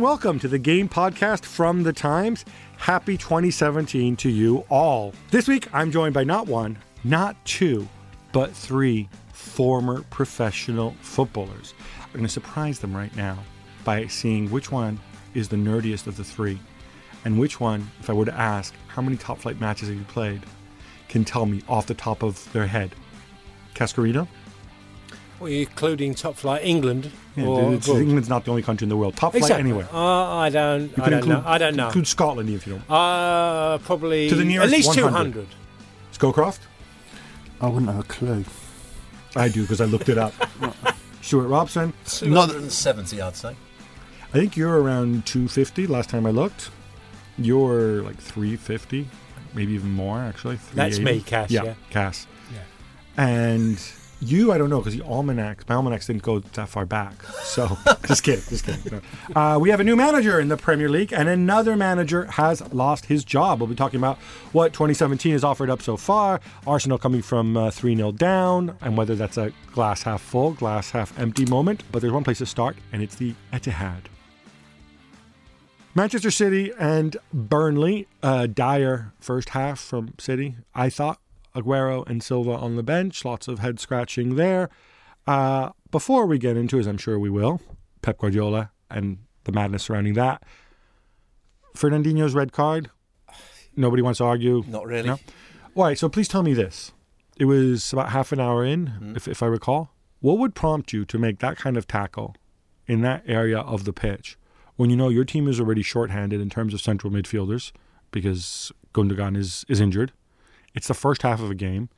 And welcome to the Game Podcast from the Times. Happy 2017 to you all. This week, I'm joined by not one, not two, but three former professional footballers. I'm going to surprise them right now by seeing which one is the nerdiest of the three, and which one, if I were to ask how many top flight matches have you played, can tell me off the top of their head. Cascarino? Well, you're including top flight England Yeah, or it's- England's not the only country in the world. Top flight Exactly. anywhere. Uh, I don't. You I don't include, know. I don't know. Include Scotland if you don't. Uh, probably To the nearest at least 100. 200. Scowcroft? I wouldn't have a clue. I do because I looked it up. Stewart Robson. 270, I'd say. I think you're around 250 last time I looked. You're like 350, maybe even more actually. That's me, Cass, yeah. Cass. Yeah. And you, I don't know because the almanacs, my almanacs didn't go that far back. So just kidding, just kidding. No. Uh, we have a new manager in the Premier League, and another manager has lost his job. We'll be talking about what 2017 has offered up so far. Arsenal coming from uh, 3 0 down, and whether that's a glass half full, glass half empty moment. But there's one place to start, and it's the Etihad. Manchester City and Burnley, uh, dire first half from City. I thought Aguero and Silva on the bench, lots of head scratching there. Uh, before we get into, as I'm sure we will, Pep Guardiola and the madness surrounding that. Fernandinho's red card. Nobody wants to argue. Not really. No? All right, so please tell me this. It was about half an hour in, if, if I recall. What would prompt you to make that kind of tackle in that area of the pitch when you know your team is already shorthanded in terms of central midfielders because Gundogan is, is injured? It's the first half of a game.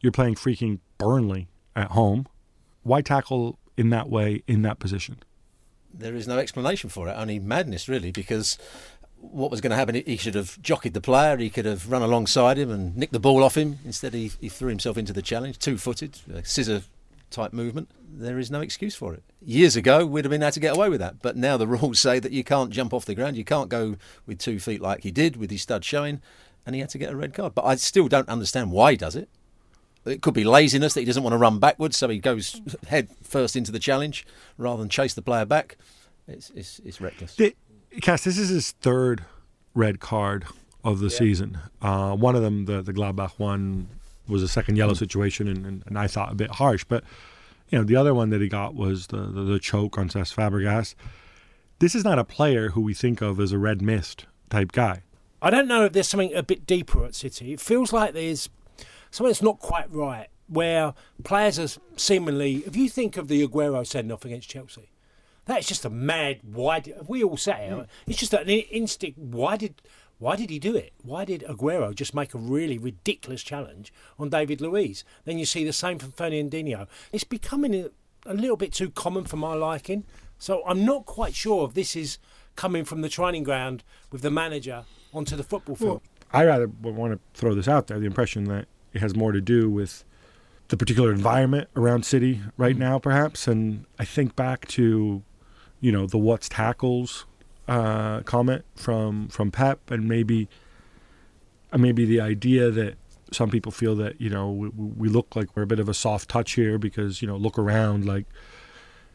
You're playing freaking Burnley at home. Why tackle in that way in that position? There is no explanation for it, only madness, really, because what was going to happen? He should have jockeyed the player, he could have run alongside him and nicked the ball off him. Instead, he, he threw himself into the challenge, two footed, scissor type movement. There is no excuse for it. Years ago, we'd have been able to get away with that, but now the rules say that you can't jump off the ground, you can't go with two feet like he did with his stud showing, and he had to get a red card. But I still don't understand why he does it. It could be laziness that he doesn't want to run backwards, so he goes head first into the challenge rather than chase the player back. It's it's, it's reckless. Di- Cass, this is his third red card of the season. Uh, one of them, the, the Gladbach one, was a second yellow situation, and, and, and I thought a bit harsh. But you know, the other one that he got was the, the, the choke on Cesc Fabregas. This is not a player who we think of as a red mist type guy. I don't know if there's something a bit deeper at City. It feels like there's something that's not quite right, where players are seemingly. If you think of the Aguero send off against Chelsea, that's just a mad. Why did we all sat here? Hmm. It's just an instinct. Why did why did he do it? Why did Aguero just make a really ridiculous challenge on David Luiz? Then you see the same from Fernandinho. It's becoming a, a little bit too common for my liking. So I'm not quite sure if this is coming from the training ground with the manager onto the football field. I rather want to throw this out there the impression that it has more to do with the particular environment around City right now, perhaps. And I think back to, you know, the what's tackles uh, comment from from Pep, and maybe, uh, maybe the idea that some people feel that you know we, we look like we're a bit of a soft touch here because you know look around like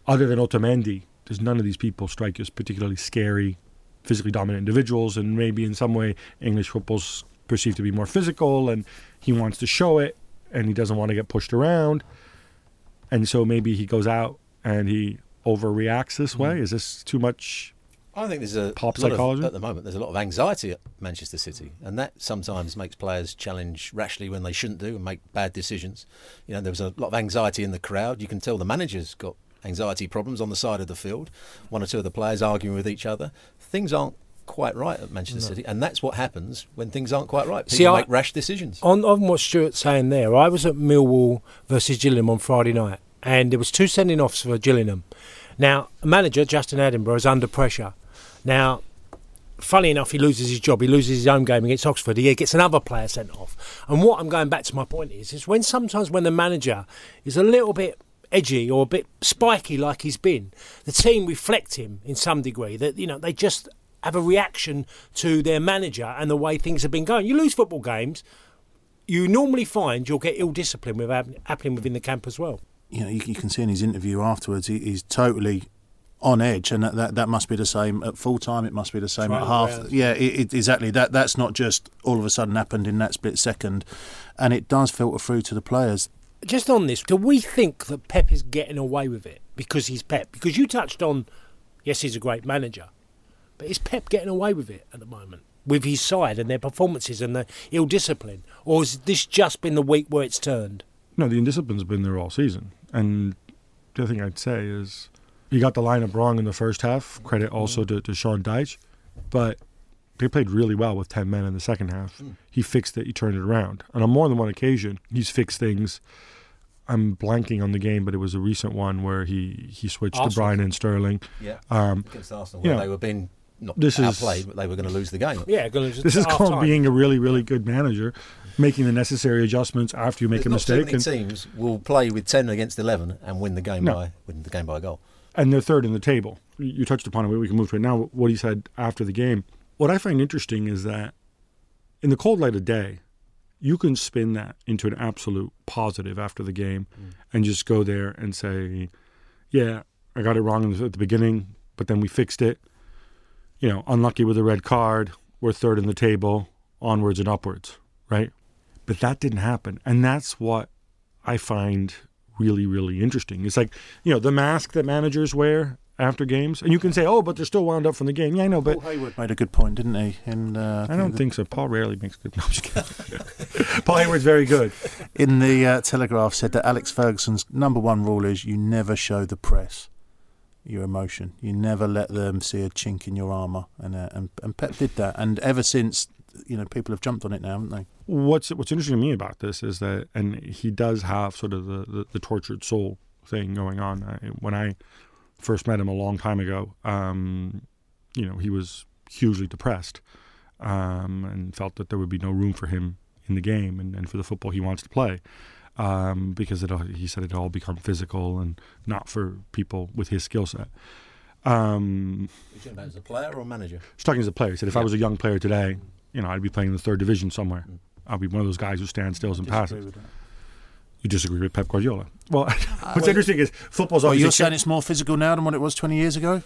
other than Otamendi, does none of these people strike you as particularly scary, physically dominant individuals, and maybe in some way English football's perceived to be more physical, and he wants to show it, and he doesn't want to get pushed around, and so maybe he goes out and he overreacts this hmm. way. Is this too much? I think there's a Pop lot of- psychology? at the moment. There's a lot of anxiety at Manchester City, and that sometimes makes players challenge rashly when they shouldn't do and make bad decisions. You know, there was a lot of anxiety in the crowd. You can tell the manager's got anxiety problems on the side of the field. One or two of the players arguing with each other. Things aren't quite right at Manchester City, and that's what happens when things aren't quite right. People See, I- make rash decisions. On, on what Stewart's saying there, I was at Millwall versus Gillingham on Friday night, and there was two sending offs for Gillingham. Now, a manager Justin Edinburgh is under pressure. Now, funny enough, he loses his job. He loses his own game against Oxford. He gets another player sent off. And what I'm going back to my point is, is when sometimes when the manager is a little bit edgy or a bit spiky like he's been, the team reflect him in some degree. That you know they just have a reaction to their manager and the way things have been going. You lose football games, you normally find you'll get ill discipline with happening within the camp as well. You know, you, you can see in his interview afterwards, he, he's totally on edge, and that, that, that must be the same at full time. It must be the same at half. Yeah, it, it, exactly. That that's not just all of a sudden happened in that split second, and it does filter through to the players. Just on this, do we think that Pep is getting away with it because he's Pep? Because you touched on, yes, he's a great manager, but is Pep getting away with it at the moment? With his side and their performances and the ill discipline? Or has this just been the week where it's turned? No, the indiscipline's been there all season. And the other thing I'd say is he got the lineup wrong in the first half. Credit also to, to Sean Dyche. But they played really well with 10 men in the second half. Mm. He fixed it, he turned it around. And on more than one occasion, he's fixed things. I'm blanking on the game, but it was a recent one where he, he switched Arsenal. to Brian and Sterling. Yeah. Um, against Arsenal, where you they were being not this outplayed, is, but they were going to lose the game. Yeah, lose this is called time. being a really, really good manager, making the necessary adjustments after you make There's a mistake. Not so many teams will play with ten against eleven and win the game no. by win the game by a goal. And they're third in the table. You touched upon it. We can move to it now. What he said after the game. What I find interesting is that in the cold light of day, you can spin that into an absolute positive after the game, mm. and just go there and say, "Yeah, I got it wrong at the beginning, but then we fixed it." you know, unlucky with a red card, we're third in the table, onwards and upwards, right? But that didn't happen. And that's what I find really, really interesting. It's like, you know, the mask that managers wear after games, and you can say, "Oh, but they're still wound up from the game." Yeah, I know, but Paul Hayward made a good point, didn't he? And uh, I don't think so. Paul rarely makes good. No, Paul Hayward's very good. In the uh, Telegraph, said that Alex Ferguson's number one rule is you never show the press your emotion. You never let them see a chink in your armour, and uh, and and Pep did that. And ever since, you know, people have jumped on it now, haven't they? What's What's interesting to me about this is that, and he does have sort of the the, the tortured soul thing going on. I, when I first met him a long time ago, um, you know, he was hugely depressed um, and felt that there would be no room for him in the game and, and for the football he wants to play um, because it, he said it all become physical and not for people with his skill set. Um, about as a player or manager? He's talking as a player. He said, if yeah. I was a young player today, you know, I'd be playing in the third division somewhere. Mm. I'd be one of those guys who stands still and passes. You disagree with Pep Guardiola? Well, what's well, interesting is football's always. Well, you're saying it's more physical now than what it was 20 years ago.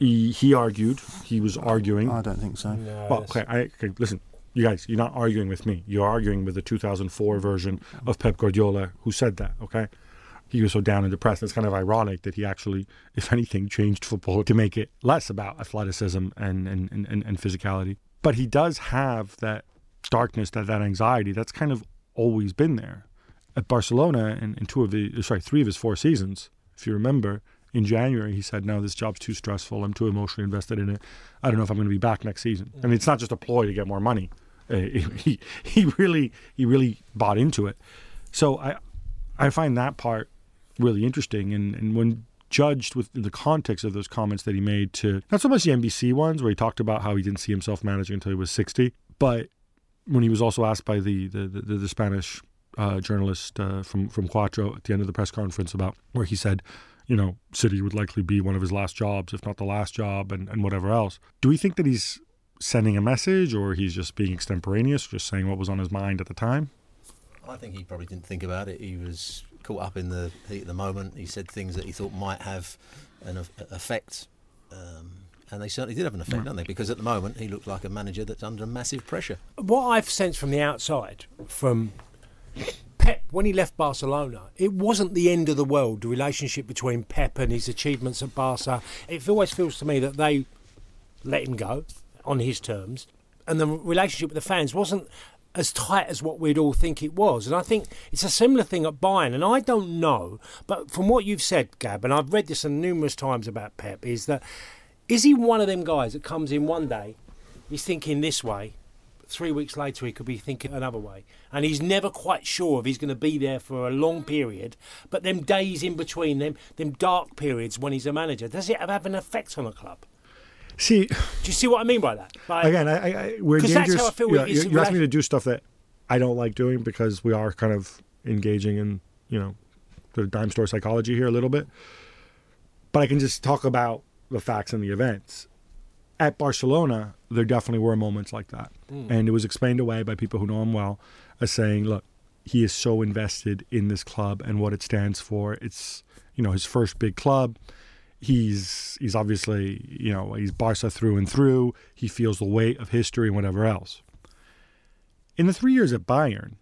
He, he argued. He was arguing. I don't think so. No, well, okay, I, okay, listen you guys, you're not arguing with me. You're arguing with the 2004 version of Pep Guardiola who said that, okay? He was so down and depressed. It's kind of ironic that he actually, if anything, changed football to make it less about athleticism and, and, and, and physicality. But he does have that darkness, that, that anxiety that's kind of always been there. At Barcelona, in, in two of the, sorry, three of his four seasons, if you remember, in January, he said, "No, this job's too stressful. I'm too emotionally invested in it. I don't know if I'm going to be back next season." I mean, it's not just a ploy to get more money. Uh, he he really he really bought into it. So I I find that part really interesting. And and when judged with the context of those comments that he made to not so much the NBC ones where he talked about how he didn't see himself managing until he was 60, but when he was also asked by the the the, the Spanish uh, journalist uh, from from Cuatro at the end of the press conference about where he said you know, City would likely be one of his last jobs, if not the last job, and, and whatever else. Do we think that he's sending a message or he's just being extemporaneous, just saying what was on his mind at the time? I think he probably didn't think about it. He was caught up in the heat of the moment. He said things that he thought might have an effect. Um, and they certainly did have an effect, right. don't they? Because at the moment he looked like a manager that's under massive pressure. What I've sensed from the outside, from Pep, when he left Barcelona, it wasn't the end of the world, the relationship between Pep and his achievements at Barca. It always feels to me that they let him go on his terms, and the relationship with the fans wasn't as tight as what we'd all think it was. And I think it's a similar thing at Bayern. And I don't know, but from what you've said, Gab, and I've read this numerous times about Pep, is that is he one of them guys that comes in one day, he's thinking this way, three weeks later he could be thinking another way. And he's never quite sure if he's going to be there for a long period. But them days in between them, them dark periods when he's a manager, does it have an effect on a club? See, Do you see what I mean by that? Like, again, I, I, we're 'Cause that's how I feel you, know, it is you, you ask me to do stuff that I don't like doing because we are kind of engaging in you know the dime store psychology here a little bit. But I can just talk about the facts and the events. At Barcelona, there definitely were moments like that, and it was explained away by people who know him well as saying, "Look, he is so invested in this club and what it stands for. It's you know his first big club." he's he's obviously you know he's Barca through and through. He feels the weight of history and whatever else. In the three years at Bayern,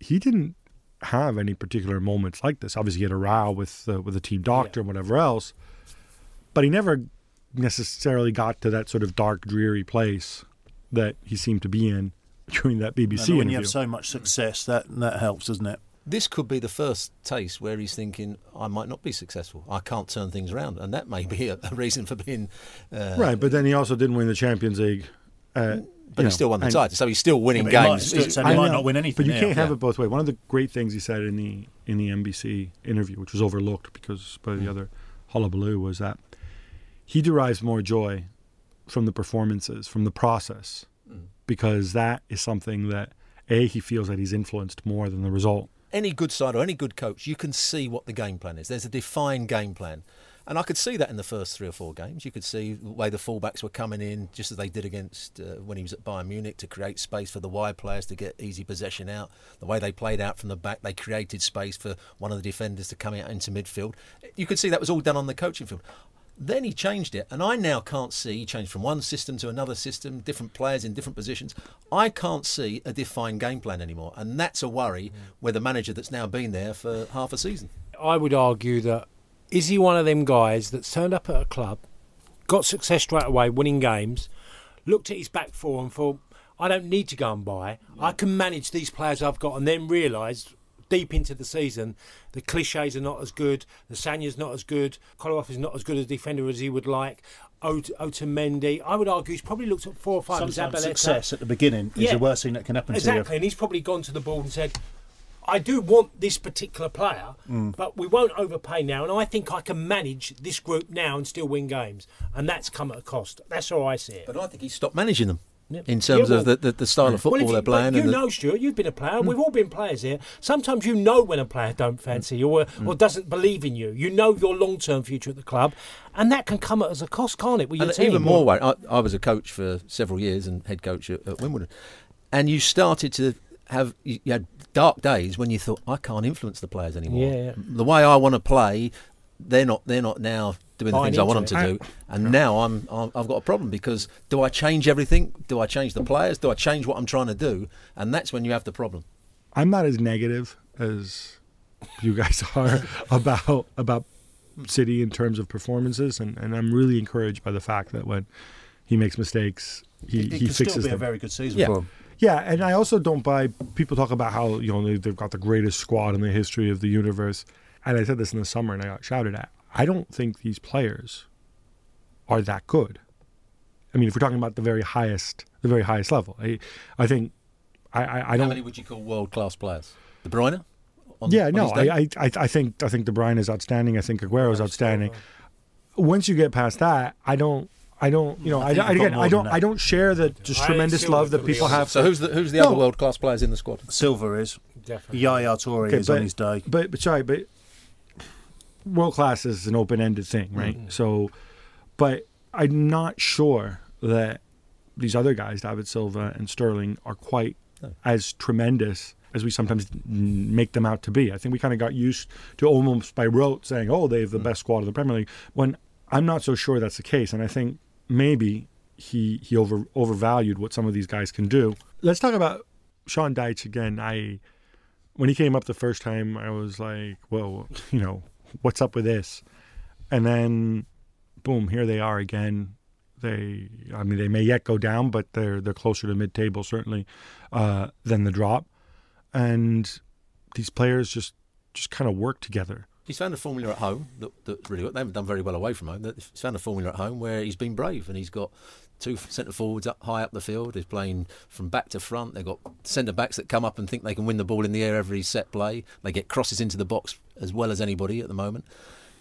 he didn't have any particular moments like this. Obviously, he had a row with uh, with the team doctor and whatever else, but he never necessarily got to that sort of dark, dreary place that he seemed to be in during that BBC And when interview. you have so much success, that that helps, doesn't it? This could be the first taste where he's thinking, I might not be successful. I can't turn things around. And that may be a, a reason for being. Uh, right, but then he also didn't win the Champions League. Uh, But he know, still won the and- title. So he's still winning Yeah, but he might games. still- He's- he might know, not win anything. But you yeah. can't have Yeah. it both ways. One of the great things he said in the in the NBC interview, which was overlooked because by Mm. the other hullabaloo, was that he derives more joy from the performances, from the process, Mm. because that is something that a he feels that he's influenced more than the result. any good side or any good coach, you can see what the game plan is. There's a defined game plan. And I could see that in the first three or four games. You could see the way the fullbacks were coming in, just as they did against uh, when he was at Bayern Munich, to create space for the wide players to get easy possession out. The way they played out from the back, they created space for one of the defenders to come out into midfield. You could see that was all done on the coaching field. Then he changed it, and I now can't see. He changed from one system to another system, different players in different positions. I can't see a defined game plan anymore, and that's a worry mm. with a manager that's now been there for half a season. I would argue that is he one of them guys that's turned up at a club, got success straight away, winning games, looked at his back four and thought, I don't need to go and buy. I can manage these players I've got, and then realised deep into the season the Clichys are not as good, the Sagna's not as good, Kolarov is not as good a defender as he would like. Ot- Otamendi, I would argue he's probably looked at four or five. Sometimes Zabaleta. success at the beginning is Yeah. the worst thing that can happen Exactly, to you. and he's probably gone to the board and said, I do want this particular player, Mm. but we won't overpay now, and I think I can manage this group now and still win games. And that's come at a cost. That's how I see it. But I think he stopped managing them In terms Yeah, of the, the, the style of football well, you, they're playing. you and the- know, Stewart, you've been a player. Hmm. We've all been players here. Sometimes you know when a player don't hmm. fancy you or, hmm. or doesn't believe in you. You know your long-term future at the club, and that can come as a cost, can't it? With your and team? even more worry. I, I was a coach for several years and head coach at, at Wimbledon, and you started to have you you had dark days when you thought I can't influence the players anymore. Yeah, yeah. The way I want to play, they're not. They're not now doing the Buying things I want them to it. do. And now I'm, I'm I've got a problem because do I change everything? Do I change the players? Do I change what I'm trying to do? And that's when you have the problem. I'm not as negative as you guys are about about City in terms of performances, and, and I'm really encouraged by the fact that when he makes mistakes, he, It, it he fixes still be a very good season Yeah. for him. Yeah, and I also don't buy people talk about how you know they've got the greatest squad in the history of the universe, and I said this in the summer and I got shouted at. I don't think these players are that good. I mean, if we're talking about the very highest, the very highest level, I, I think I, I, I How don't. many would you call world class players? De Bruyne. On, yeah, on no. I, I, I I think I think De Bruyne is outstanding. I think Aguero is outstanding. Once you get past that, I don't, I don't, you know, I I, I, again, I don't. I don't share the just I tremendous love that people have. So who's the who's the No. other world class players in the squad? Silva is. Definitely. Yaya Toure Okay, is on his day. But but sorry, but world class is an open ended thing, right? Mm-hmm. So, but I'm not sure that these other guys, David Silva and Sterling, are quite as tremendous as we sometimes make them out to be. I think we kind of got used to almost by rote saying, "Oh, they have the best squad in the Premier League." When I'm not so sure that's the case, and I think maybe he he over overvalued what some of these guys can do. Let's talk about Sean Dyche again. I when he came up the first time, I was like, "Whoa, you know, what's up with this?" And then, boom, here they are again. They, I mean, they may yet go down, but they're they're closer to mid-table certainly uh, than the drop. And these players just just kind of work together. He's found a formula at home that, really they haven't done very well away from home. He's found a formula at home where he's been brave and he's got two centre forwards up high up the field. He's playing from back to front. They've got centre backs that come up and think they can win the ball in the air every set play. They get crosses into the box as well as anybody at the moment.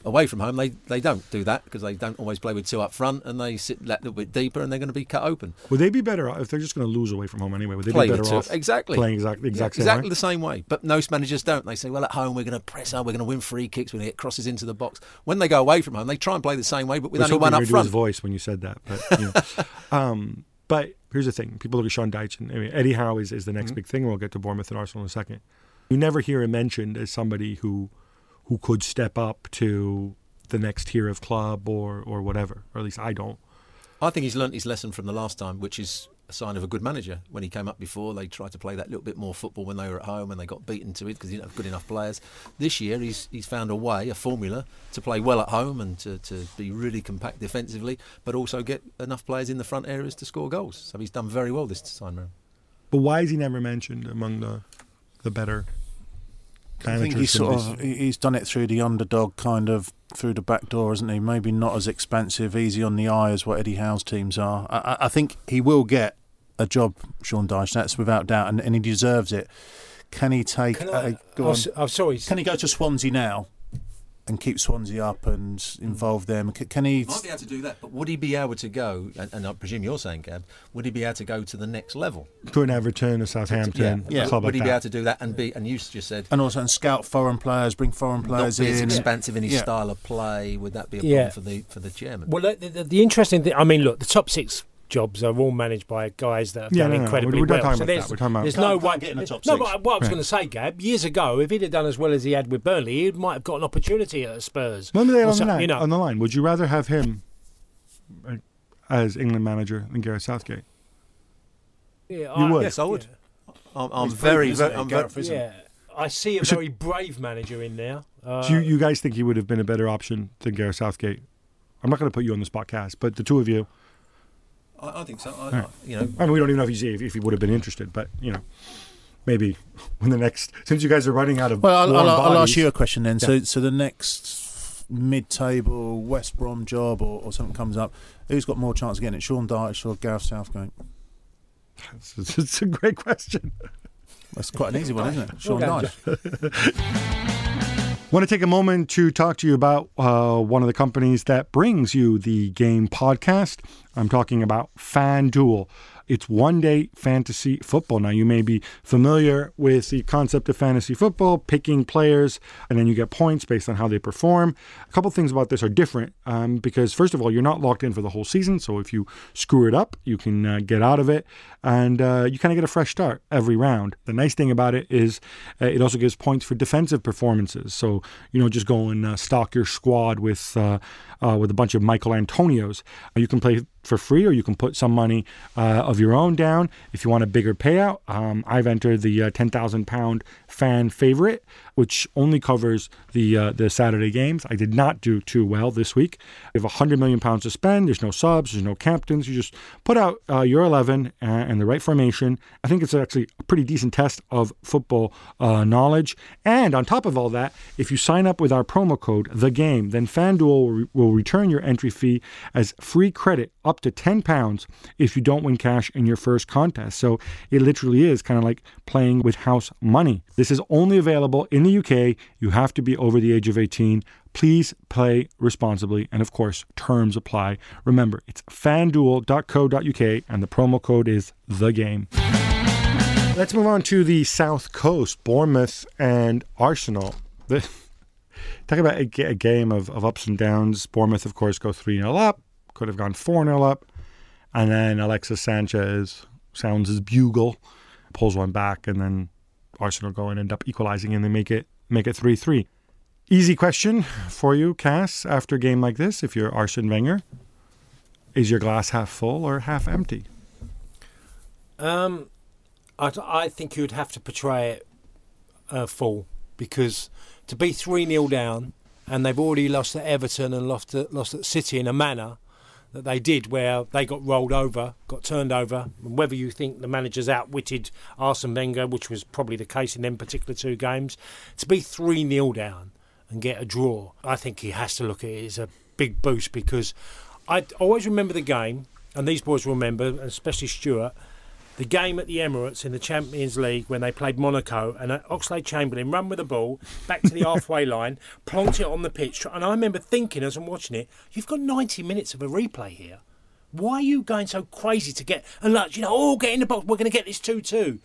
Away from home, they, they don't do that because they don't always play with two up front and they sit that little bit deeper and they're going to be cut open. Would they be better off if they're just going to lose away from home anyway? Would they Play be better off exactly. playing exactly exact Yeah, same exactly way? the same way. But most managers don't. They say, well, at home we're going to press up, we're going to win free kicks, we're going to get crosses into the box. When they go away from home, they try and play the same way, but with only one up do his voice when you said that, but you know. um, but here's the thing: people look at Sean Dyche, and I mean, Eddie Howe is, is the Mm-hmm. next big thing. We'll get to Bournemouth and Arsenal in a second. You never hear him mentioned as somebody who who could step up to the next tier of club or or whatever, or at least I don't. I think he's learnt his lesson from the last time, which is a sign of a good manager. When he came up before, they tried to play that little bit more football when they were at home and they got beaten to it because he didn't have good enough players. This year, he's he's found a way, a formula to play well at home and to, to be really compact defensively, but also get enough players in the front areas to score goals. So he's done very well this time round. But why is he never mentioned among the the better? I think he's sort of he's done it through the underdog kind of through the back door, isn't he? Maybe not as expensive, easy on the eye as what Eddie Howe's teams are. I, I- I think he will get a job, Sean Dyche. That's without doubt, and, and he deserves it. Can he take? Can I, go I'm on. s- I'm sorry. Can he go to Swansea now and keep Swansea up and involve them? C- Can he? Might be able to do that, but would he be able to go? And, and I presume you're saying, Gab, would he be able to go to the next level? to an Everton, a Southampton, Yeah. a club Would like he that. be able to do that and be? And you just said And also, and scout foreign players, bring foreign not players be as in. expansive in his Yeah. style of play. Would that be a Yeah. problem for the for the chairman? Well, the, the, the interesting thing, I mean, look, the top six jobs are all managed by guys that have Yeah, done no, no, incredibly we're not well. talking so there's, that. We're there's no can't way. get in the top no, six. but what I was Right. going to say, Gab, years ago, if he'd have done as well as he had with Burnley, he might have got an opportunity at Spurs. Let me lay it Or on the, line, you know, on the line. Would you rather have him uh, as England manager than Gareth Southgate? yeah, you I- would. yes, I would. I'm, I'm very, very, I'm very, Gareth, isn't? Yeah, I see a So- very brave manager in there. Uh, Do you, you guys think he would have been a better option than Gareth Southgate? I'm not going to put you on the spot, Cass, but the two of you. I, I think so. I, Right. You know, I mean, we don't even know if he if, if he would have been interested, but you know, maybe when the next since you guys are running out of Well, I'll, I'll, I'll ask you a question then. So, Yeah. so the next mid-table West Brom job or, or something comes up, who's got more chance of getting it? Sean Dyche or Gareth Southgate? It's, it's a great question. That's quite an easy one, isn't it? Sean Well Dyche. Want to take a moment to talk to you about uh, one of the companies that brings you the game podcast. I'm talking about FanDuel. It's one day fantasy football. Now, you may be familiar with the concept of fantasy football, picking players, and then you get points based on how they perform. A couple things about this are different um, because, first of all, you're not locked in for the whole season. So if you screw it up, you can uh, get out of it and uh, you kind of get a fresh start every round. The nice thing about it is uh, it also gives points for defensive performances. So, you know, just go and uh, stock your squad with, uh, with a bunch of Michael Antonios. Uh, you can play for free or you can put some money uh, of your own down if you want a bigger payout. Um, I've entered the uh, 10,000 pound fan favorite, which only covers the uh, the Saturday games. I did not do too well this week. We have 100 million pounds to spend. There's no subs, there's no captains. You just put out uh, your 11 uh, and the right formation. I think it's actually a pretty decent test of football uh, knowledge. And on top of all that, if you sign up with our promo code the game, then FanDuel will, re- will return your entry fee as free credit up to 10 pounds if you don't win cash in your first contest. So it literally is kind of like playing with house money. This is only available in the UK. You have to be over the age of 18. Please play responsibly. And of course, terms apply. Remember, it's fanduel.co.uk and the promo code is the game. Let's move on to the South Coast, Bournemouth and Arsenal. The, talk about a, a game of, of ups and downs. Bournemouth, of course, go 3 0 up, could have gone 4 0 up. And then Alexis Sanchez sounds his bugle, pulls one back, and then Arsenal go and end up equalizing and they make it make it 3 3. Easy question for you, Cass, after a game like this, if you're Arsene Wenger. Is your glass half full or half empty? Um, I, I think you'd have to portray it uh, full because to be 3 0 down and they've already lost at Everton and lost at, lost at City in a manner that they did where they got rolled over, got turned over. And whether you think the manager's outwitted Arsene Wenger, which was probably the case in them particular two games, to be 3 0 down and get a draw, I think he has to look at it as a big boost because I always remember the game, and these boys remember, especially Stewart the game at the Emirates in the Champions League when they played Monaco and Oxlade Chamberlain run with the ball back to the halfway line, plonked it on the pitch. And I remember thinking as I'm watching it, you've got 90 minutes of a replay here. Why are you going so crazy to get and like you know, oh, get in the box. We're going to get this two-two.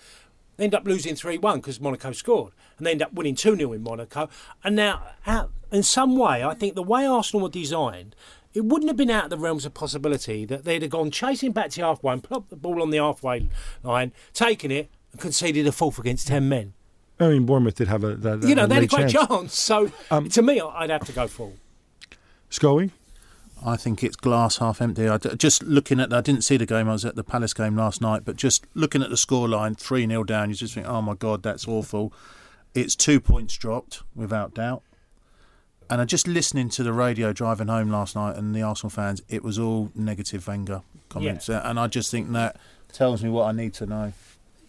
They end up losing three-one because Monaco scored, and they end up winning two 0 in Monaco. And now, out, in some way, I think the way Arsenal were designed, it wouldn't have been out of the realms of possibility that they'd have gone chasing back to halfway and put the ball on the halfway line, taken it, and conceded a fourth against ten men. I mean, Bournemouth did have a that, You know, a they had a great chance. chance. So Um, to me, I'd have to go full. Scully, I think it's glass half empty. I, just looking at, I didn't see the game. I was at the Palace game last night, but just looking at the scoreline, three 0 down, you just think, oh my god, that's awful. It's two points dropped without doubt. And I just listening to the radio driving home last night, and the Arsenal fans, it was all negative Wenger comments, Uh, and I just think that tells me what I need to know.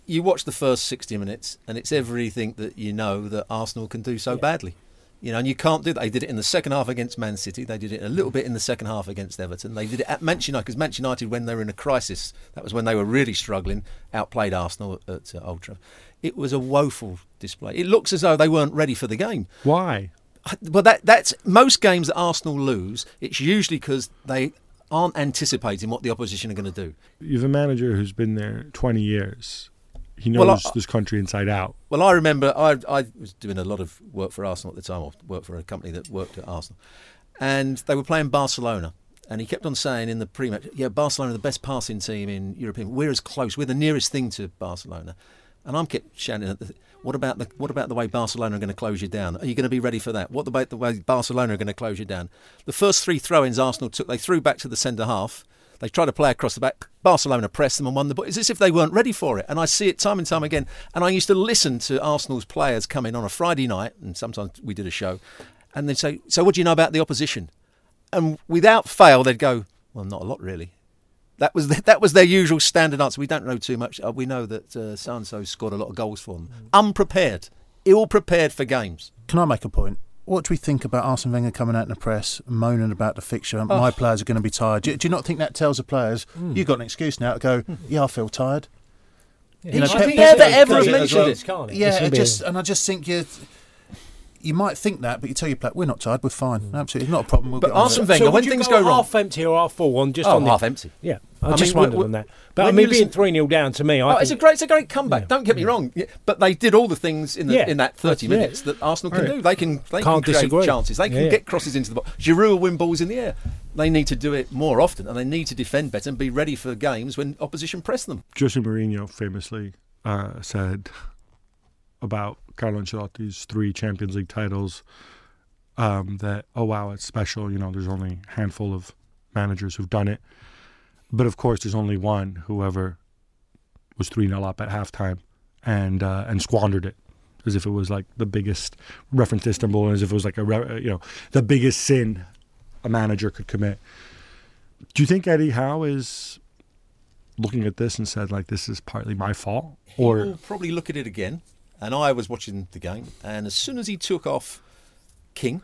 You watch the first 60 minutes, and it's everything that you know that Arsenal can do so badly. You know, and you can't do that. They did it in the second half against Man City. They did it a little bit in the second half against Everton. They did it at Manchester United because Manchester United, when they were in a crisis, that was when they were really struggling, outplayed Arsenal at uh, Old Trafford. It was a woeful display. It looks as though they weren't ready for the game. why? Well, that that's most games that Arsenal lose. It's usually because they aren't anticipating what the opposition are going to do. You have a manager who's been there 20 years. He knows Well, I- this country inside out. Well, I remember I, I was doing a lot of work for Arsenal at the time, or worked for a company that worked at Arsenal, and they were playing Barcelona. And he kept on saying in the pre-match, "Yeah, Barcelona are the best passing team in European. We're as close. We're the nearest thing to Barcelona." And I'm kept shouting at the, "What about the what about the way Barcelona are going to close you down? Are you going to be ready for that? What about the way Barcelona are going to close you down?" The first three throw-ins Arsenal took, they threw back to the centre half. They tried to play across the back. Barcelona pressed them and won the ball. It's as if they weren't ready for it. And I see it time and time again. And I used to listen to Arsenal's players come in on a Friday night, and sometimes we did a show, and they'd say, So what do you know about the opposition? And without fail, they'd go, Well, not a lot, really. That was the, that was their usual standard answer. We don't know too much. Uh, we know that uh, so and so scored a lot of goals for them. Unprepared, ill prepared for games. Can I make a point? What do we think about Arsene Wenger coming out in the press, moaning about the fixture? My players are going to be tired. Do, do you not think that tells the players you've got an excuse now to go? Yeah, I feel tired. You know, I Pep- think never ever does have it well. it. Can't it? Yeah, it just and I just think you you might think that, but you tell your player we're not tired, we're fine, absolutely not a problem. We'll But get Arsene it." Wenger, so when things go go wrong, half empty or half full on just oh, on the half empty. Yeah, I, I just mean, wondered on that. But I mean, being three 0 down to me, I Oh, think, it's a great, it's a great comeback. Yeah. Don't get me wrong, Yeah, but they did all the things in the, Yeah. in that thirty Yeah. minutes that Arsenal can Right. do. They can they Can't can create disagree. chances. They can Yeah, yeah. get crosses into the box. Giroud will win balls in the air. They need to do it more often, and they need to defend better and be ready for games when opposition press them. Jose Mourinho famously uh, said about Carlo Ancelotti's three Champions League titles um, that, oh, wow, it's special. You know, there's only a handful of managers who've done it. But of course, there's only one who ever was 3 0 up at halftime and, uh, and squandered it. As if it was like the biggest reference to Istanbul, as if it was like a you know the biggest sin a manager could commit. Do you think Eddie Howe is looking at this and said like this is partly my fault or will probably look at it again. And I was watching the game, and as soon as he took off King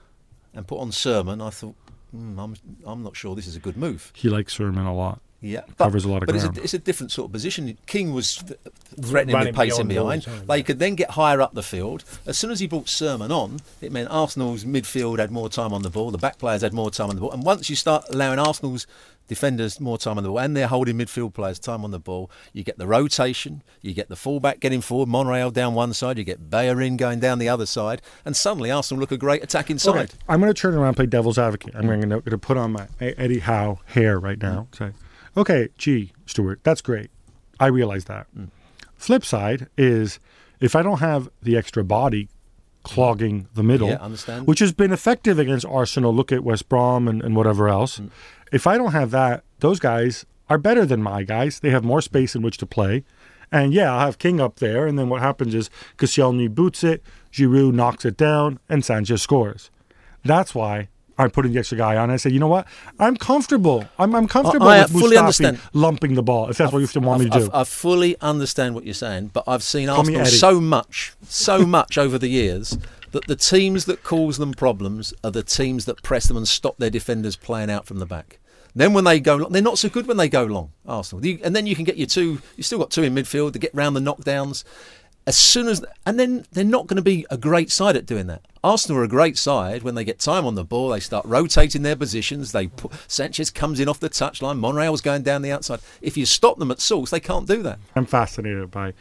and put on Surman, I thought, mm, I'm I'm not sure this is a good move. he likes Surman a lot Yeah, Covers a lot of but ground. It's a, it's a different sort of position. King was threatening Running with pace in behind. the time, They could then get higher up the field. As soon as he brought Surman on, it meant Arsenal's midfield had more time on the ball. The back players had more time on the ball. And once you start allowing Arsenal's defenders more time on the ball and they're holding midfield players time on the ball, you get the rotation. You get the fullback getting forward, Monreal down one side. You get Bellerin going down the other side, and suddenly Arsenal look a great attacking side. Okay, I'm going to turn around and play devil's advocate. I'm going to put on my Eddie Howe hair right now. Mm. Say, okay, gee, Stewart, that's great. I realize that. Mm. Flip side is if I don't have the extra body clogging the middle, Yeah, which has been effective against Arsenal. Look at West Brom and, and whatever else. Mm. If I don't have that, those guys are better than my guys. They have more space in which to play. And yeah, I'll have King up there. And then what happens is Koscielny boots it, Giroud knocks it down, and Sanchez scores. That's why I'm putting the extra guy on. I say, you know what? I'm comfortable. I'm, I'm comfortable I with fully Mustafi understand. lumping the ball, if that's what you want me to I- do. I, I fully understand what you're saying, but I've seen Call Arsenal so much, so much over the years that the teams that cause them problems are the teams that press them and stop their defenders playing out from the back. Then when they go, long, they're not so good when they go long. Arsenal, You- and then you can get your two. You still got two in midfield to get round the knockdowns. As soon as, and then they're not going to be a great side at doing that. Arsenal are a great side when they get time on the ball. They start rotating their positions. They put, Sanchez comes in off the touchline. Monreal's going down the outside. If you stop them at source, they can't do that. I'm fascinated by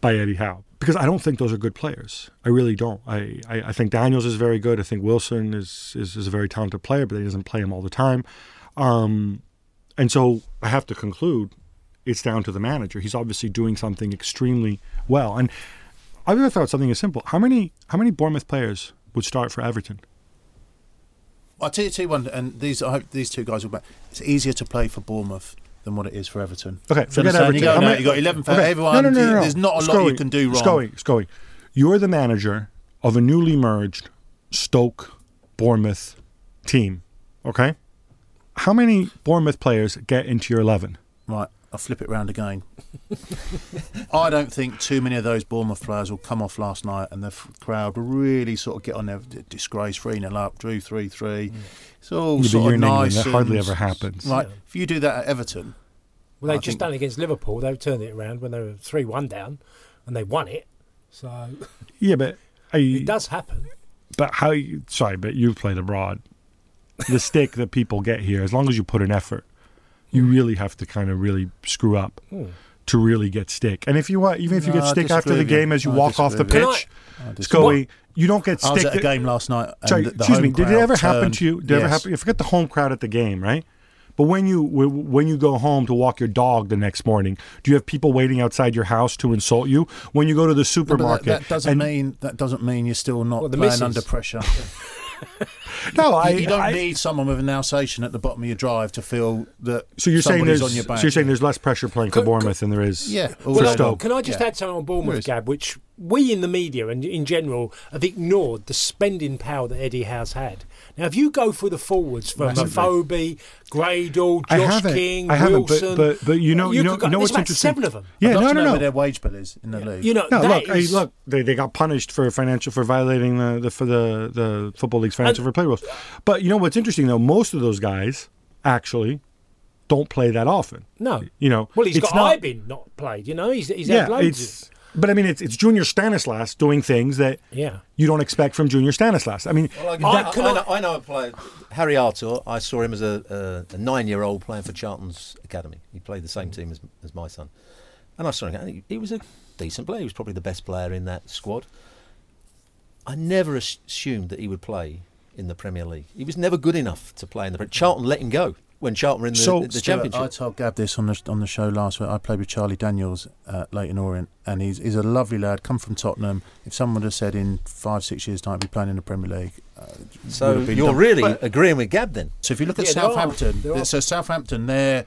by Eddie Howe because I don't think those are good players. I really don't. I, I, I think Daniels is very good. I think Wilson is, is, is a very talented player, but he doesn't play him all the time. Um, and so I have to conclude it's down to the manager. He's obviously doing something extremely well. And I've ever thought something as simple. How many how many Bournemouth players would start for Everton? I'll tell you, tell you one, and these I hope these two guys will back. It's easier to play for Bournemouth than what it is for Everton. Okay, Do forget? Everton. You go, no, you got eleven. For Okay. everyone, No, no, no, no, no. there's not a lot you can do wrong. Scully, Scully, you're the manager of a newly merged Stoke Bournemouth team. Okay, how many Bournemouth players get into your eleven? Right, I'll flip it round again. I don't think too many of those Bournemouth players will come off last night and the f- crowd will really sort of get on their d- disgrace 3 0 up, drew 3 3. It's all Yeah, but sort of in England, nice. that hardly ever happens. Right, if you do that at Everton, Well, they I just think- done it against Liverpool. They turned it around when they were three one down, and they won it. So Yeah, but I, it does happen. But how? You, sorry, but you've played abroad. The stick that people get here, as long as you put an effort, you really have to kind of really screw up hmm. to really get stick. And if you want, even if you No, get stick after the game as you I walk off the pitch, you. I disagree. Scully, you don't get I was stick. at a game last night. And Sorry, the, the excuse home me. Did it crowd ever happen turned- to you? Did it ever Yes. happen? You forget the home crowd at the game, right? But when you when you go home to walk your dog the next morning, do you have people waiting outside your house to insult you? When you go to the No, supermarket, that, that doesn't and- mean that doesn't mean you're still not Well, playing missus. under pressure. no, I, you, you don't I- need someone with an Alsatian at the bottom of your drive to feel that. So you're saying there's on your back. so you're saying there's less pressure playing for Could- Bournemouth than there is Yeah, for Well, day Stoke. Can I just Yeah. add something on Bournemouth. Gab, which we in the media and in general have ignored the spending power that Eddie Howe's had. Now, if you go through the forwards from Massively. Afobe, Gradel, I Josh haven't. King, I haven't, but- Wilson, but- but you know- you know- could go- you know what's interesting? Seven of them. Yeah, I'd no, no, know no. where their wage bill is in the league. You know, No, that look, hey, look, they, they got punished for financial for violating the, the for the the football league's financial fair play rules. But you know what's interesting though? Most of those guys actually don't play that often. No. You know, Well, he's it's got not, Ibin not played. You know, he's he's Yeah, had loads. it's. But I mean, it's it's Junior Stanislas doing things that Yeah. you don't expect from Junior Stanislas. I mean, Well, I, that- I, I I- know, I know a player, Harry Arter. I saw him as a, a, a nine-year-old playing for Charlton's academy. He played the same team as, as my son, and I saw him. He, he was a decent player. He was probably the best player in that squad. I never assumed that he would play in the Premier League. He was never good enough to play in the. Pre- Charlton let him go when Charlton were in the, So- the Stewart, championship. I told Gab this on the on the show last week. I played with Charlie Daniels at Leyton Orient, and he's he's a lovely lad. Come from Tottenham. If someone had said in five six years' time he'd be playing in the Premier League, uh, so would have been you're done. really But- agreeing with Gab then? So if you look at Yeah, there are. Southampton, There are. so Southampton, they're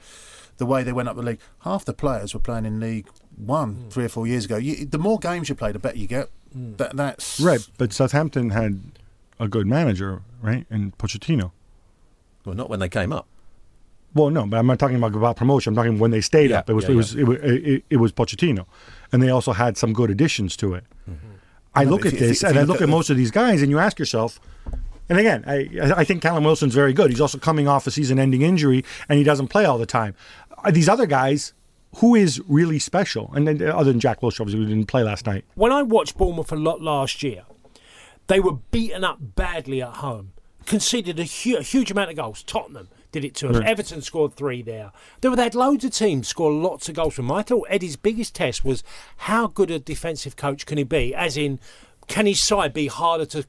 the way they went up the league. Half the players were playing in League One Hmm. three or four years ago. You, the more games you play, the better you get. That, that's right. But Southampton had a good manager, right? And Pochettino. Well, not when they came up. Well, no, but I'm not talking about, about promotion. I'm talking when they stayed Yeah, up. It was yeah, it was it, was it, it was Pochettino, and they also had some good additions to it. Mm-hmm. I No, look at you- this if and you I look look at at most of these guys, and you ask yourself. And again, I I think Callum Wilson's very good. He's also coming off a season-ending injury, and he doesn't play all the time. These other guys, who is really special? And then, other than Jack Wilshere, obviously, who didn't play last night. when I watched Bournemouth a lot last year, they were beaten up badly at home, conceded a, hu- a huge amount of goals. Tottenham did it to them. Mm. Everton scored three there. They, were, they had loads of teams score lots of goals from them. I thought Eddie's biggest test was how good a defensive coach can he be, as in, can his side be harder to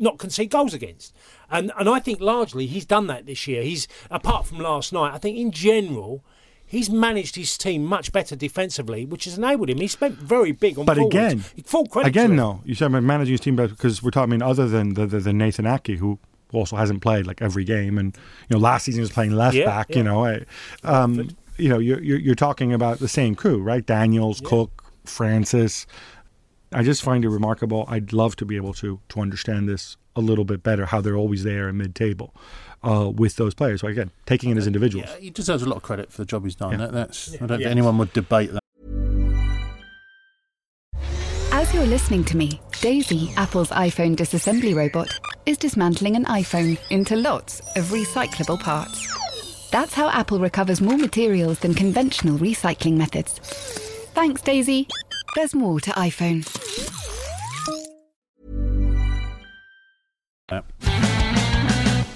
not concede goals against? And and I think largely he's done that this year. He's apart from last night. I think in general. He's managed his team much better defensively, which has enabled him. He spent very big on But forwards. again, full credit again, no. You said about managing his team better because we're talking. I mean, other than the, the, the Nathan Aké, who also hasn't played like every game, and you know, last season he was playing left Yeah, back. yeah. You know, I- um, you know, you're, you're you're talking about the same crew, right? Daniels, Cook, Francis. I just find it remarkable. I'd love to be able to to understand this a little bit better. How they're always there in mid table uh, with those players. So again, taking it as individuals. Yeah, he deserves a lot of credit for the job he's done. Yeah. That, that's I don't think Yeah. anyone would debate that. As you're listening to me, Daisy, Apple's iPhone disassembly robot, is dismantling an iPhone into lots of recyclable parts. That's how Apple recovers more materials than conventional recycling methods. Thanks, Daisy. There's more to iPhone.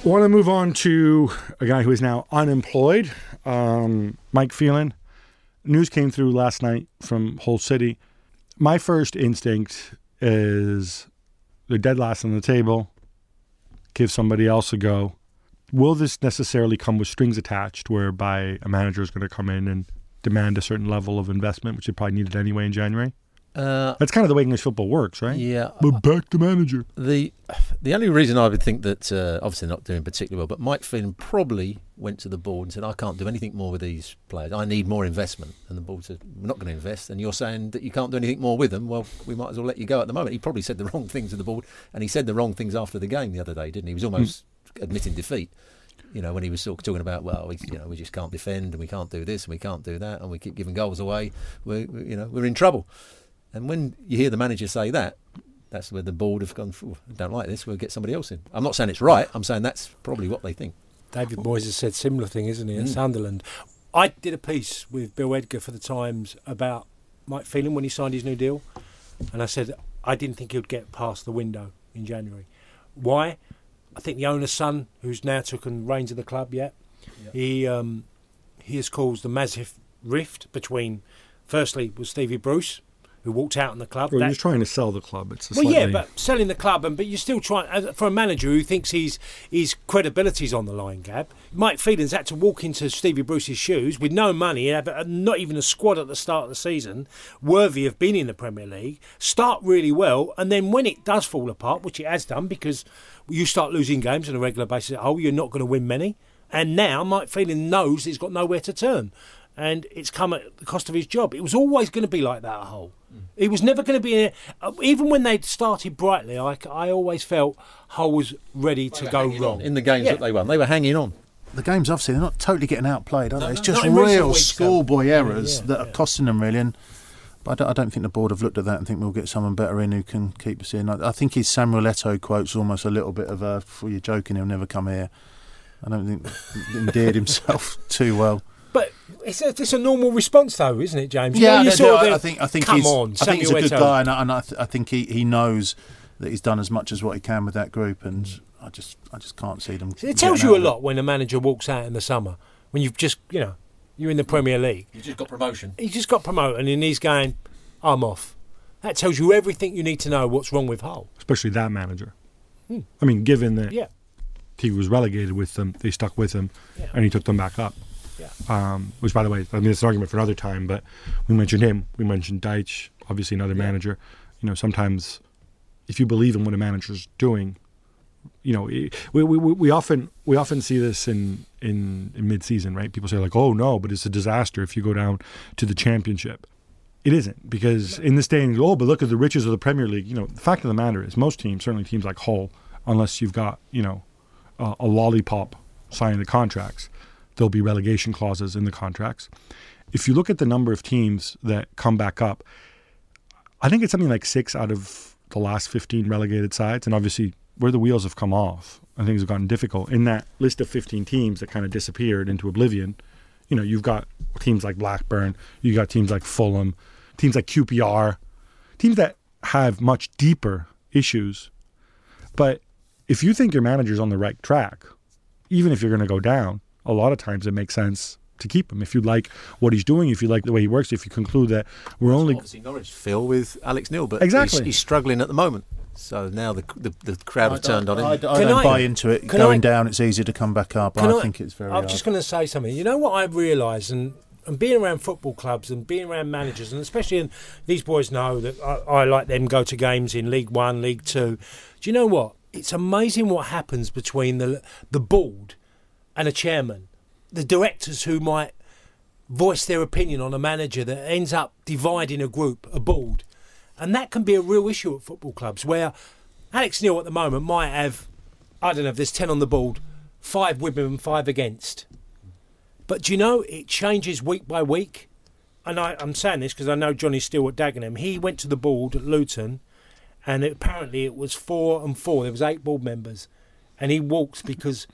Want to move on to a guy who is now unemployed, um, Mike Phelan. News came through last night from Hull City. My first instinct is they're dead last on the table. Give somebody else a go. Will this necessarily come with strings attached, whereby a manager is going to come in and demand a certain level of investment, which they probably needed anyway in January? Uh, That's kind of the way English football works, right? yeah, We're back to manager. the the only reason I would think that uh, obviously not doing particularly well, but Mike Phelan probably went to the board and said, "I can't do anything more with these players. I need more investment." And the board said, "We're not going to invest." And you're saying that you can't do anything more with them. Well, we might as well let you go at the moment. He probably said the wrong things to the board, and he said the wrong things after the game the other day, didn't he? He was almost admitting defeat. You know, when he was sort of talking about, well, we, you know, we just can't defend and we can't do this and we can't do that and we keep giving goals away. We- you know, we're in trouble. And when you hear the manager say that, that's where the board have gone. "Phew, I don't like this. We'll get somebody else in. I'm not saying it's right. I'm saying that's probably what they think. David Moyes has said similar thing, isn't he, at Sunderland? I did a piece with Bill Edgar for the Times about Mike Phelan when he signed his new deal, and I said I didn't think he would get past the window in January. Why? I think the owner's son, who's now taken reins of the club, yet he um, he has caused a massive rift between. Firstly, was Stevie Bruce, who walked out on the club. Well, That- you're trying to sell the club. It's a well, yeah, but selling the club, and but you're still trying for a manager who thinks he's his credibility's on the line. Gab Mike Phelan's had to walk into Stevie Bruce's shoes with no money, not even a squad at the start of the season, worthy of being in the Premier League. Start really well, and then when it does fall apart, which it has done, because you start losing games on a regular basis Oh, you're not going to win many. And now Mike Phelan knows he's got nowhere to turn. And it's come at the cost of his job. It was always going to be like that at Hull. He was never going to be, a, uh, even when they started brightly, I, I always felt Hull was ready to go wrong. in the games Yeah. that they won. They were hanging on. The games, obviously, they're not totally getting outplayed, are they? It's no, just not in recent real weeks, though. schoolboy errors yeah, that are costing them, really. And, but I don't, I don't think the board have looked at that and think we'll get someone better in who can keep us in. I, I think his Samuel Eto'o quote's almost a little bit of a, well, you're joking, he'll never come here. I don't think he endeared himself too well. But it's a, it's a normal response, though, isn't it, James? You know, Yeah, you no, sort no, of I, think, I think I think come he's on, I think he's a good guy, and, I- and I, th- I think he, he knows that he's done as much as what he can with that group, and I just I just can't see them. It tells you a out of it. lot when a manager walks out in the summer when you've just, you know, you're in the Premier League. You just got promotion. He just got promoted and he's going, I'm off. That tells you everything you need to know what's wrong with Hull. especially that manager. Hmm. I mean, given that Yeah. he was relegated with them, they stuck with him, Yeah. and he took them back up. Yeah. Um, which, by the way, I mean, it's an argument for another time. But we mentioned him. We mentioned Dyche, obviously another manager. You know, sometimes if you believe in what a manager's doing, you know, we, we, we, we often we often see this in, in in mid-season, right? People say like, "Oh no," but it's a disaster if you go down to the championship. It isn't because in this day and oh, but look at the riches of the Premier League. You know, the fact of the matter is, most teams, certainly teams like Hull, unless you've got you know a, a lollipop signing the contracts, there'll be relegation clauses in the contracts. If you look at the number of teams that come back up, I think it's something like six out of the last 15 relegated sides. And obviously, where the wheels have come off and things have gotten difficult, in that list of 15 teams that kind of disappeared into oblivion, you know, you've got teams like Blackburn, you've got teams like Fulham, teams like QPR, teams that have much deeper issues. But if you think your manager's on the right track, even if you're going to go down, a lot of times it makes sense to keep him. If you like what he's doing, if you like the way he works, if you conclude that we're only Obviously, Norwich Phil with Alex Neil, but Exactly. he's, he's struggling at the moment. So now the the, the crowd have turned on him. I, I, I Can don't I- buy into it. can Going I- down, it's easy to come back up. Can I, think it's very. I'm hard. just going to say something. You know what I've realised, and, and being around football clubs and being around managers, and especially in, these boys know that I, I like them go to games in League One, League Two. Do you know what? It's amazing what happens between the the board and a chairman, the directors who might voice their opinion on a manager that ends up dividing a group, a board. And that can be a real issue at football clubs where Alex Neil at the moment might have, I don't know, if there's 10 on the board, five with him and five against. But do you know, it changes week by week. And I, I'm saying this because I know Johnny Still at Dagenham. He went to the board at Luton and apparently it was four and four. There was eight board members. And he walks because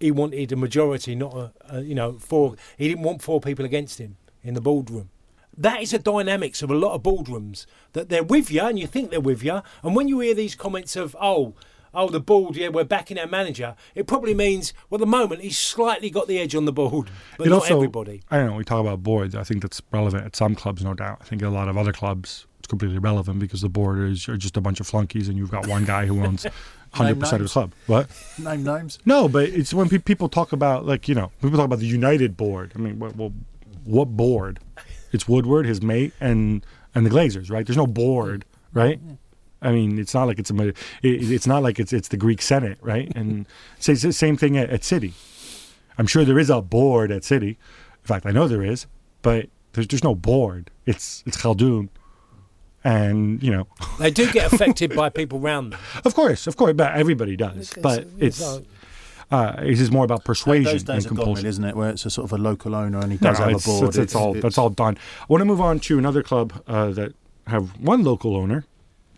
he wanted a majority, not a, a you know four. He didn't want four people against him in the boardroom. That is the dynamics of a lot of boardrooms that they're with you and you think they're with you, and when you hear these comments of oh. Oh, the board, yeah, we're backing our manager. It probably means, well, at the moment, he's slightly got the edge on the board, but It not also- everybody. I don't know. We talk about boards. I think that's relevant at some clubs, no doubt. I think a lot of other clubs it's completely irrelevant because the board is are just a bunch of flunkies, and you've got one guy who owns hundred percent of the club. What? Name names. No, but it's when pe- people talk about like you know people talk about the United board. I mean, what, well, what board? It's Woodward, his mate, and and the Glazers, right? There's no board, right? I mean, it's not like it's a it, it's not like it's it's the Greek Senate, right? And so the same thing at, at City. I'm sure there is a board at City. In fact, I know there is, but there's there's no board. It's it's Khaldoon, and you know, They do get affected by people round them. of course, of course, but everybody does. But it's so- uh, it's just more about persuasion Those days and are gone, compulsion. isn't it? Where it's a sort of a local owner and he No, does no, have it's, a board. It's, it's all that's all done. I want to move on to another club uh, that have one local owner,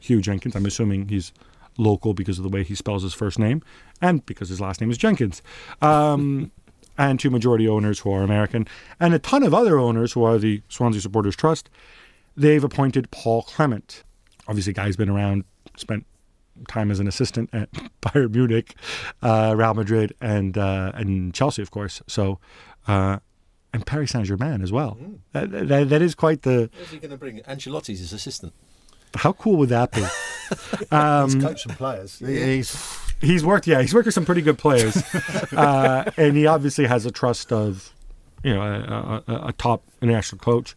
Huw Jenkins. I'm assuming he's local because of the way he spells his first name and because his last name is Jenkins. Um, and two majority owners who are American, and a ton of other owners who are the Swansea Supporters Trust. They've appointed Paul Clement. Obviously, guy's been around, spent time as an assistant at Bayern Munich, uh, Real Madrid, and uh, and Chelsea, of course. So, uh, and Paris Saint Germain as well. That, that, that is quite the. Where's he going to bring Ancelotti's his assistant? How cool would that be? He's coached some players. He's He's worked, yeah, he's worked with some pretty good players, uh, and he obviously has a trust of, you know, a, a, a top international coach.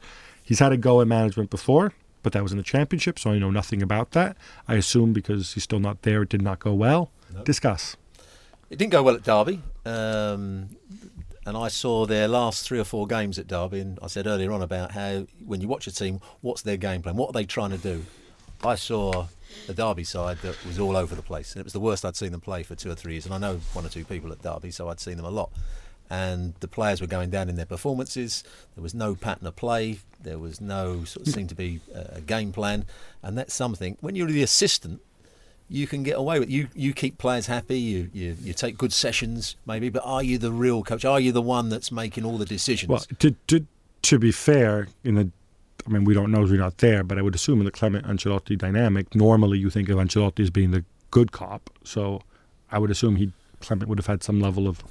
He's had a go at management before, but that was in the championship, so I know nothing about that. I assume because he's still not there, it did not go well. Discuss. It didn't go well at Derby, um, and I saw their last three or four games at Derby, and I said earlier on about how when you watch a team, what's their game plan? What are they trying to do? I saw a Derby side that was all over the place, and it was the worst I'd seen them play for two or three years. And I know one or two people at Derby, so I'd seen them a lot. And the players were going down in their performances. There was no pattern of play. There was no sort of seemed to be a, game plan, and that's something. When you're the assistant, you can get away with you you keep players happy you, you you take good sessions maybe but are you the real coach are you the one that's making all the decisions Well, to, to, to be fair, in the, I mean, we don't know, we're not there, but I would assume in the Clement Ancelotti dynamic, normally you think of Ancelotti as being the good cop. So I would assume he Clement would have had some level of,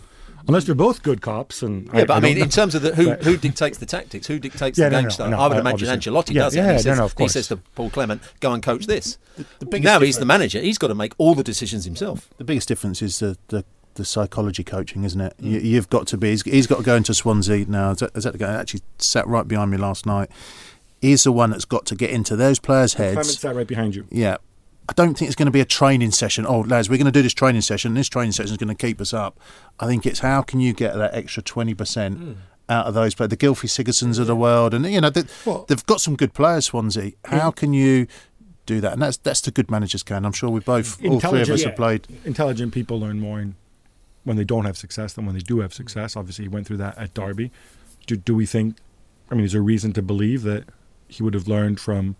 unless they're both good cops. And yeah, but I, don't mean, know. in terms of the, who who dictates the tactics, who dictates Yeah, the no, game no, style? no, I would uh, imagine obviously. Ancelotti Yeah, does it. yeah, and he, no, says, no, of he says to Paul Clement, "Go and coach this." the biggest now he's the manager; he's got to make all the decisions himself. The biggest difference is the, the, the psychology coaching, isn't it? You, you've got to be. He's, he's got to go into Swansea now. Is that the guy? Actually, sat right behind me last night. He's the one that's got to get into those players' heads. Clement heads. sat right behind you. Yeah. I don't think it's going to be a training session. Oh, lads, we're going to do this training session. This training session is going to keep us up. I think it's how can you get that extra twenty percent hmm. out of those players, the Gylfi Sigurdssons of the world, and you know they, they've got some good players. Swansea. How can you do that? And that's that's the good managers can. I'm sure we both, all three of us Intelligent- have played. Intelligent people learn more in, when they don't have success than when they do have success. Obviously, he went through that at Derby. Do, do we think, I mean, is there reason to believe that he would have learned from,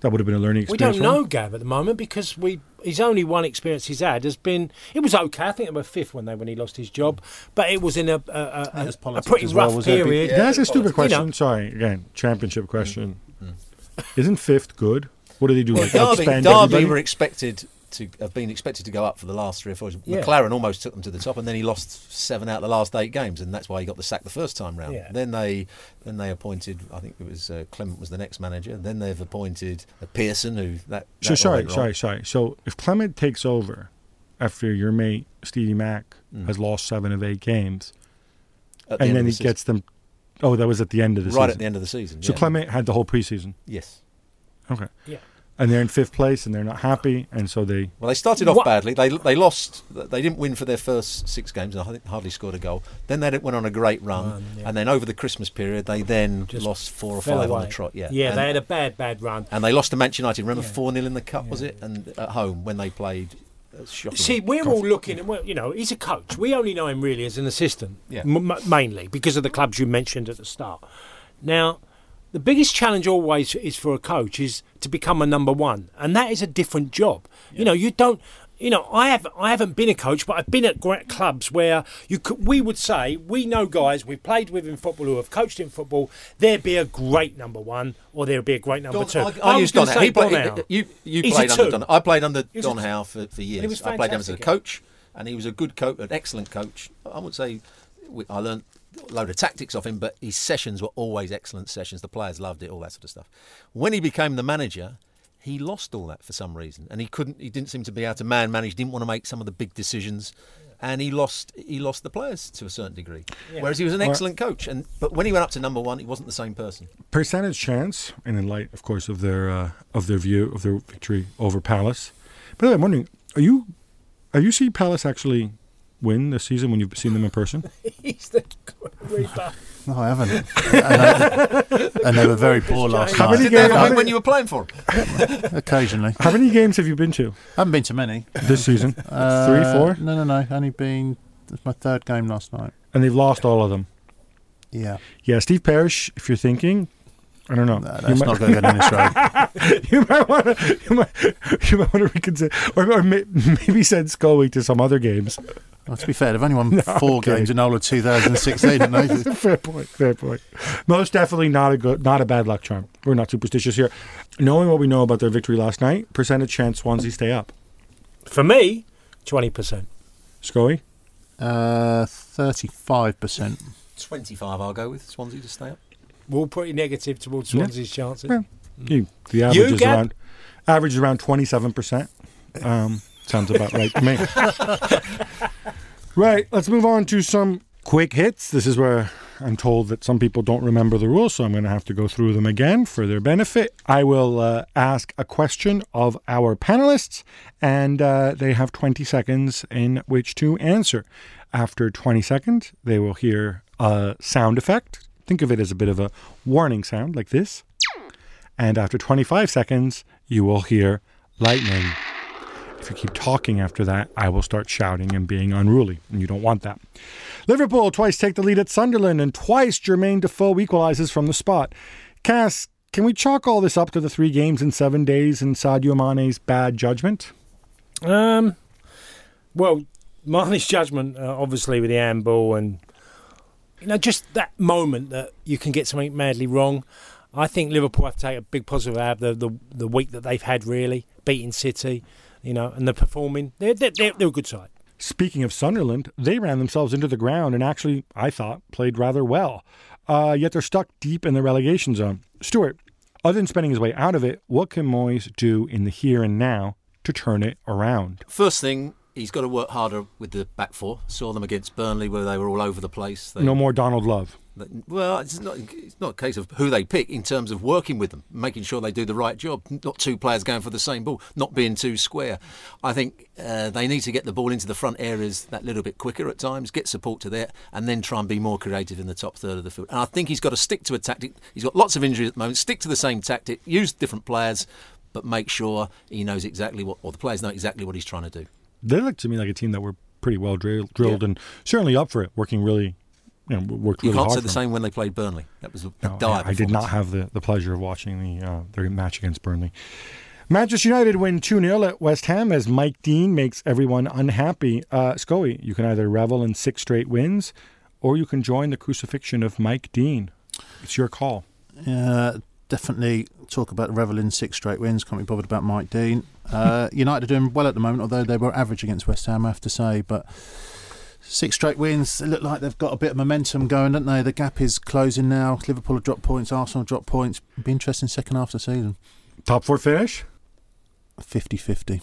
that would have been a learning experience. We don't for know Gab at the moment because we his only one experience he's had has been it was okay. I think they were fifth when they when he lost his job, but it was in a a, a, There's a, a pretty as well, rough was period. Can I ask a stupid You know. question? Sorry, again, championship question. Mm. Isn't fifth good? What do they do? Like Derby, outspend Derby everybody? were expected to have been expected to go up for the last three or four. years. Yeah. McClaren almost took them to the top, and then he lost seven out of the last eight games, and that's why he got the sack the first time round. Yeah. Then they then they appointed. I think it was uh, Clement was the next manager. Then they've appointed Pearson, who that. So that all sorry, sorry, sorry. So if Clement takes over after your mate Stevie Mack Mm. has lost seven of eight games, the and then of he season. gets them. Oh, that was at the end of the right season. at the end of the season. So yeah. Clement had the whole preseason. Yes. Okay. Yeah. And they're in fifth place, and they're not happy, and so they. Well, they started off What- badly. They they lost. They didn't win for their first six games, and I think hardly scored a goal. Then they went on a great run, Run, yeah. and then over the Christmas period, they then Just lost four or Fell five on the trot. Yeah, yeah, and, they had a bad bad run. and they lost to Manchester United. Remember Yeah. four 0 in the cup, was it? And at home when they played. uh, See, we're all looking at, well, you know, he's a coach. We only know him really as an assistant, Yeah. m- m- mainly because of the clubs you mentioned at the start. Now, the biggest challenge always is for a coach is to become a number one, and that is a different job. You know, you don't. you know, I have I haven't been a coach, but I've been at great clubs where you could, we would say we know guys we've played with in football who have coached in football. There'd be a great number one, or there'd be a great number Don, two. I, I, was used Don. say He Don Howe. you you He's played under. Don. I played under Don. Howe for, for years. was I played him as a coach, and he was a good coach, an excellent coach. I would say we, I learned load of tactics off him, but his sessions were always excellent sessions. The players loved it, all that sort of stuff. When he became the manager, he lost all that for some reason, and he couldn't. He didn't seem to be able to man manage. Didn't want to make some of the big decisions. And he lost. He lost the players to a certain degree. Whereas he was an excellent coach, and but when he went up to number one, he wasn't the same person. percentage chance, and in light, of course, of their uh, of their view of their victory over Palace. By the way, I'm wondering, are you are you seen Palace actually win this season when you've seen them in person? He's the reaper. No, I haven't. and, they, and they were very poor last How many night. Did they ever games- win when you were playing for him? Occasionally. How many games have you been to I haven't been to many. this season? Uh, Three, four, No, no, no. Only been. It's my third game last night. and they've lost all of them. Yeah. Yeah, Steve Parish. If you're thinking, I don't know. No, that's might, not going to go down this road. you might want to. You might, you might want to reconsider, or, or may, maybe send Scully to some other games. Well, to be fair, they've only won four okay. games in all of 2016, haven't they? fair point. Fair point. Most definitely not a good, not a bad luck charm. We're not superstitious here. Knowing what we know about their victory last night, percentage chance Swansea stay up. For me, twenty percent. Scully, Uh, 35%. Twenty-five. I'll go with Swansea to stay up. We're all pretty negative towards Yeah. Swansea's chances. Yeah. you, the average is Gab? around average is around twenty seven percent. Um, sounds about right to me. right. Let's move on to some quick hits. This is where I'm told that some people don't remember the rules, so I'm going to have to go through them again for their benefit. I will uh, ask a question of our panelists, and uh, they have 20 seconds in which to answer. After 20 seconds, they will hear a sound effect. Think of it as a bit of a warning sound, like this. And after 25 seconds, you will hear lightning. You keep talking after that, I will start shouting and being unruly, and you don't want that. Liverpool twice take the lead at Sunderland, and twice Jermaine Defoe equalizes from the spot. Cass, can we chalk all this up to the three games in seven days and Sadio Mane's bad judgment? Um, well, Mane's judgment, uh, obviously, with the handball and you know just that moment that you can get something madly wrong. I think Liverpool have to take a big positive out of the, the the week that they've had, really beating City, you know, and they're performing. They're they're, they're, they're a good side. Speaking of Sunderland, they ran themselves into the ground and actually, I thought, played rather well. Uh, yet they're stuck deep in the relegation zone. Stewart, other than spending his way out of it, what can Moyes do in the here and now to turn it around? First thing, he's got to work harder with the back four. Saw them against Burnley where they were all over the place. They, No more Donald Love. Well, it's not, it's not a case of who they pick in terms of working with them, making sure they do the right job. Not two players going for the same ball, not being too square. I think uh, they need to get the ball into the front areas that little bit quicker at times, get support to there, and then try and be more creative in the top third of the field. And I think he's got to stick to a tactic. He's got lots of injuries at the moment. Stick to the same tactic, use different players, but make sure he knows exactly what, or the players know exactly what he's trying to do. They look to me like a team that were pretty well drilled, drilled Yeah. and certainly up for it, working really, you know, worked You can't say the for 'em. same when they played Burnley. That was a, a No, dire I, I did not have the, the pleasure of watching the uh, their match against Burnley. Manchester United win 2 0 at West Ham as Mike Dean makes everyone unhappy. Uh, Scully, you can either revel in six straight wins or you can join the crucifixion of Mike Dean. It's your call. Uh, definitely talk about reveling six straight wins. Can't be bothered about Mike Dean. Uh, United are doing well at the moment, although they were average against West Ham, I have to say. But six straight wins. They look like they've got a bit of momentum going, don't they? The gap is closing now. Liverpool have dropped points. Arsenal dropped points. Be interesting second half of the season. Top four finish? 50-50.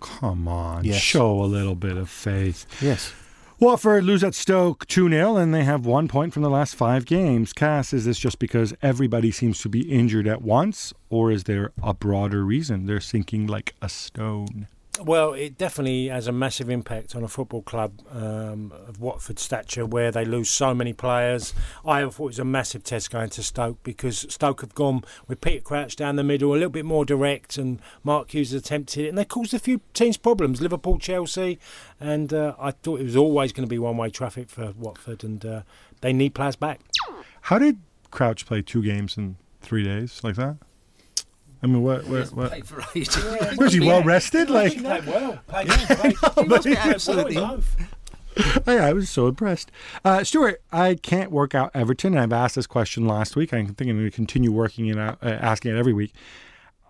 Come on, Yes. show a little bit of faith. Yes. Watford lose at Stoke 2 0, and they have one point from the last five games. Cass, is this just because everybody seems to be injured at once, or is there a broader reason they're sinking like a stone? Well, it definitely has a massive impact on a football club um, of Watford stature where they lose so many players. I thought it was a massive test going to Stoke because Stoke have gone with Peter Crouch down the middle, a little bit more direct, and Mark Hughes attempted it, and they caused a few teams problems. Liverpool, Chelsea, and uh, I thought it was always going to be one way traffic for Watford, and uh, they need players back. How did Crouch play two games in three days like that? I mean, what? what, what? Played for ages. Was he well rested? Like, played well. Played well. Played, he must be absolutely. Both. Oh, I was so impressed. Uh, Stewart, I can't work out Everton. I've asked this question last week. I think I'm going to continue working it out, uh, asking it every week.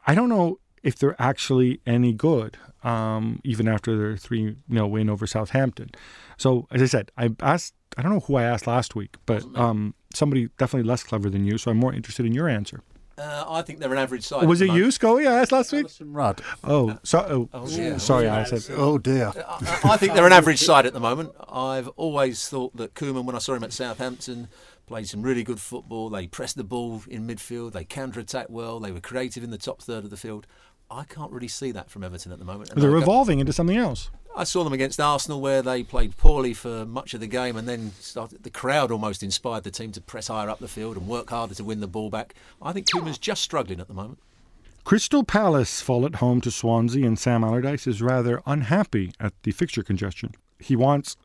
I don't know if they're actually any good, um, even after their three you know win over Southampton. So, as I said, I asked. I don't know who I asked last week, but um, somebody definitely less clever than you. So I'm more interested in your answer. Uh, I think they're an average side. Was it the you, moment. Scully? I asked last week. Alyson Rudd. Oh, so, oh, yeah. sorry, I said. Oh dear. I, I think they're an average side at the moment. I've always thought that Koeman, when I saw him at Southampton, played some really good football. They pressed the ball in midfield. They counter-attacked well. They were creative in the top third of the field. I can't really see that from Everton at the moment. And They're I go- evolving into something else. I saw them against Arsenal where they played poorly for much of the game and then started, the crowd almost inspired the team to press higher up the field and work harder to win the ball back. I think Koeman's just struggling at the moment. Crystal Palace fall at home to Swansea, and Sam Allardyce is rather unhappy at the fixture congestion. He wants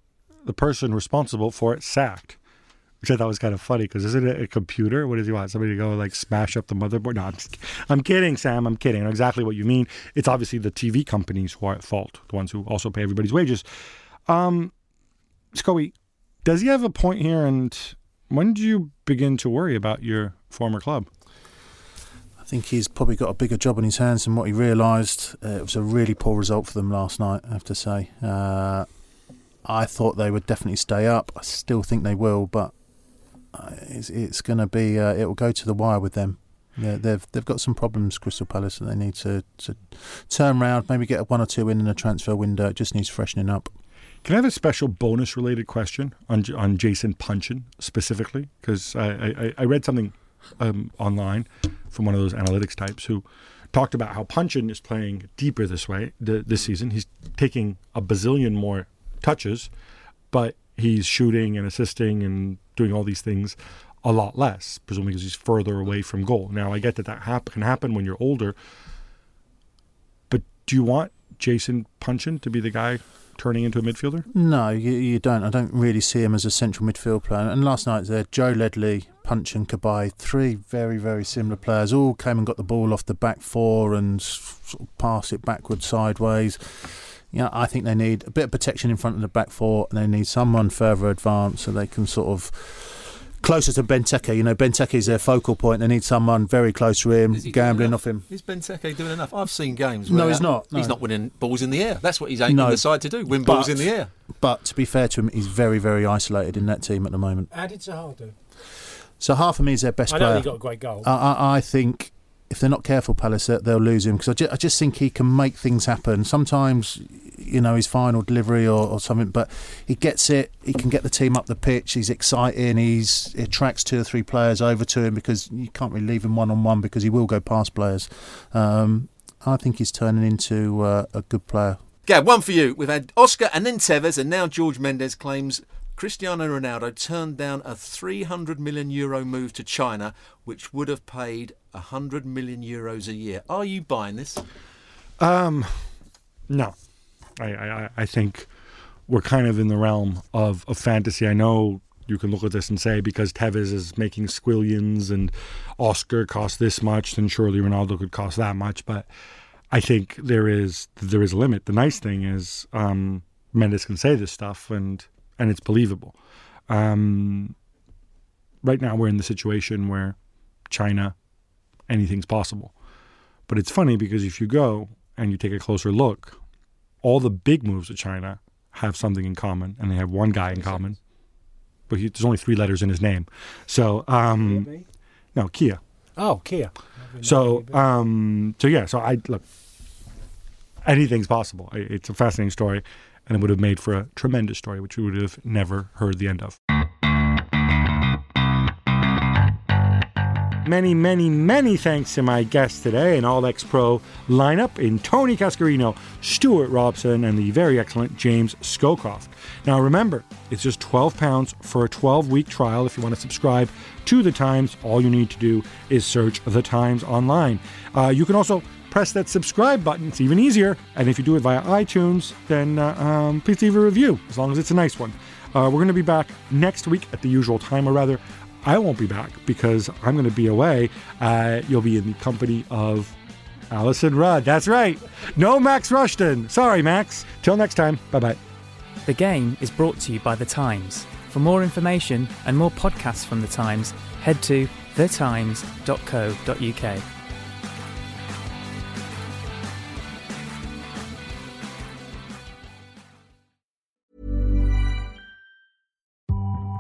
the person responsible for it sacked, which I thought was kind of funny because isn't it a computer? What does he want? Somebody to go like smash up the motherboard? No, I'm, I'm kidding, Sam. I'm kidding. I know exactly what you mean. It's obviously the TV companies who are at fault, the ones who also pay everybody's wages. Um, Scully, does he have a point here? And when do you begin to worry about your former club? I think he's probably got a bigger job on his hands than what he realised. Uh, it was a really poor result for them last night, I have to say. Uh, I thought they would definitely stay up. I still think they will, but it's, it's going to be. Uh, it will go to the wire with them. Yeah, they've they've got some problems, Crystal Palace, and they need to, to turn round. Maybe get one or two in in a transfer window. It just needs freshening up. Can I have a special bonus related question on on Jason Puncheon specifically? Because I, I, I read something um, online from one of those analytics types who talked about how Puncheon is playing deeper this way th- this season. He's taking a bazillion more touches, but he's shooting and assisting and doing all these things a lot less, presumably because he's further away from goal. Now I get that that hap- can happen when you're older, but do you want Jason Puncheon to be the guy turning into a midfielder? No, you, you don't. I don't really see him as a central midfield player. And last night there, Joe Ledley, Punch and three very, very similar players, all came and got the ball off the back four and sort of pass it backwards, sideways. Yeah, I think they need a bit of protection in front of the back four, and they need someone further advanced so they can sort of closer to Benteke. You know, Benteke is their focal point. They need someone very close to him, Is he doing gambling off him. Is Benteke doing enough? I've seen games. No, he's not, He's not winning balls in the air. That's what he's aiming No, the side to do: win balls in the air. But to be fair to him, he's very, very isolated in that team at the moment. How did Zaha do? So half of me is their best I know player. he got a great goal. I, I, I think if they're not careful, Palace, they'll lose him because I, ju- I just think he can make things happen. Sometimes, you know, his final delivery or, or something, but he gets it. He can get the team up the pitch. He's exciting. He's he attracts two or three players over to him because you can't really leave him one on one because he will go past players. Um, I think he's turning into uh, a good player. Gab, one for you. We've had Oscar and then Tevez, and now George Mendes claims Cristiano Ronaldo turned down a 300 million euro move to China, which would have paid 100 million euros a year. Are you buying this? Um, no, I, I, I think we're kind of in the realm of, of fantasy. I know you can look at this and say because Tevez is making squillions and Oscar costs this much, then surely Ronaldo could cost that much. But I think there is there is a limit. The nice thing is um, Mendes can say this stuff and and it's believable. Um, right now we're in the situation where China, anything's possible. But it's funny because if you go and you take a closer look, all the big moves of China have something in common, and they have one guy in common. But he, there's only three letters in his name. So, um, no, Kia. Oh, Kia. So, um, so yeah. So I look. Anything's possible. It's a fascinating story, and it would have made for a tremendous story, which we would have never heard the end of. Many, many, many thanks to my guests today, an All X Pro lineup in Tony Cascarino, Stewart Robson, and the very excellent James Scowcroft. Now remember, it's just £12 for a 12 week trial. If you want to subscribe to The Times, all you need to do is search The Times online. Uh, you can also press that subscribe button, it's even easier. And if you do it via iTunes, then uh, um, please leave a review, as long as it's a nice one. Uh, we're going to be back next week at the usual time, or rather, I won't be back because I'm going to be away. Uh, you'll be in the company of Alyson Rudd. That's right. No Max Rushton. Sorry, Max. Till next time. Bye bye. The game is brought to you by The Times. For more information and more podcasts from The Times, head to thetimes.co.uk.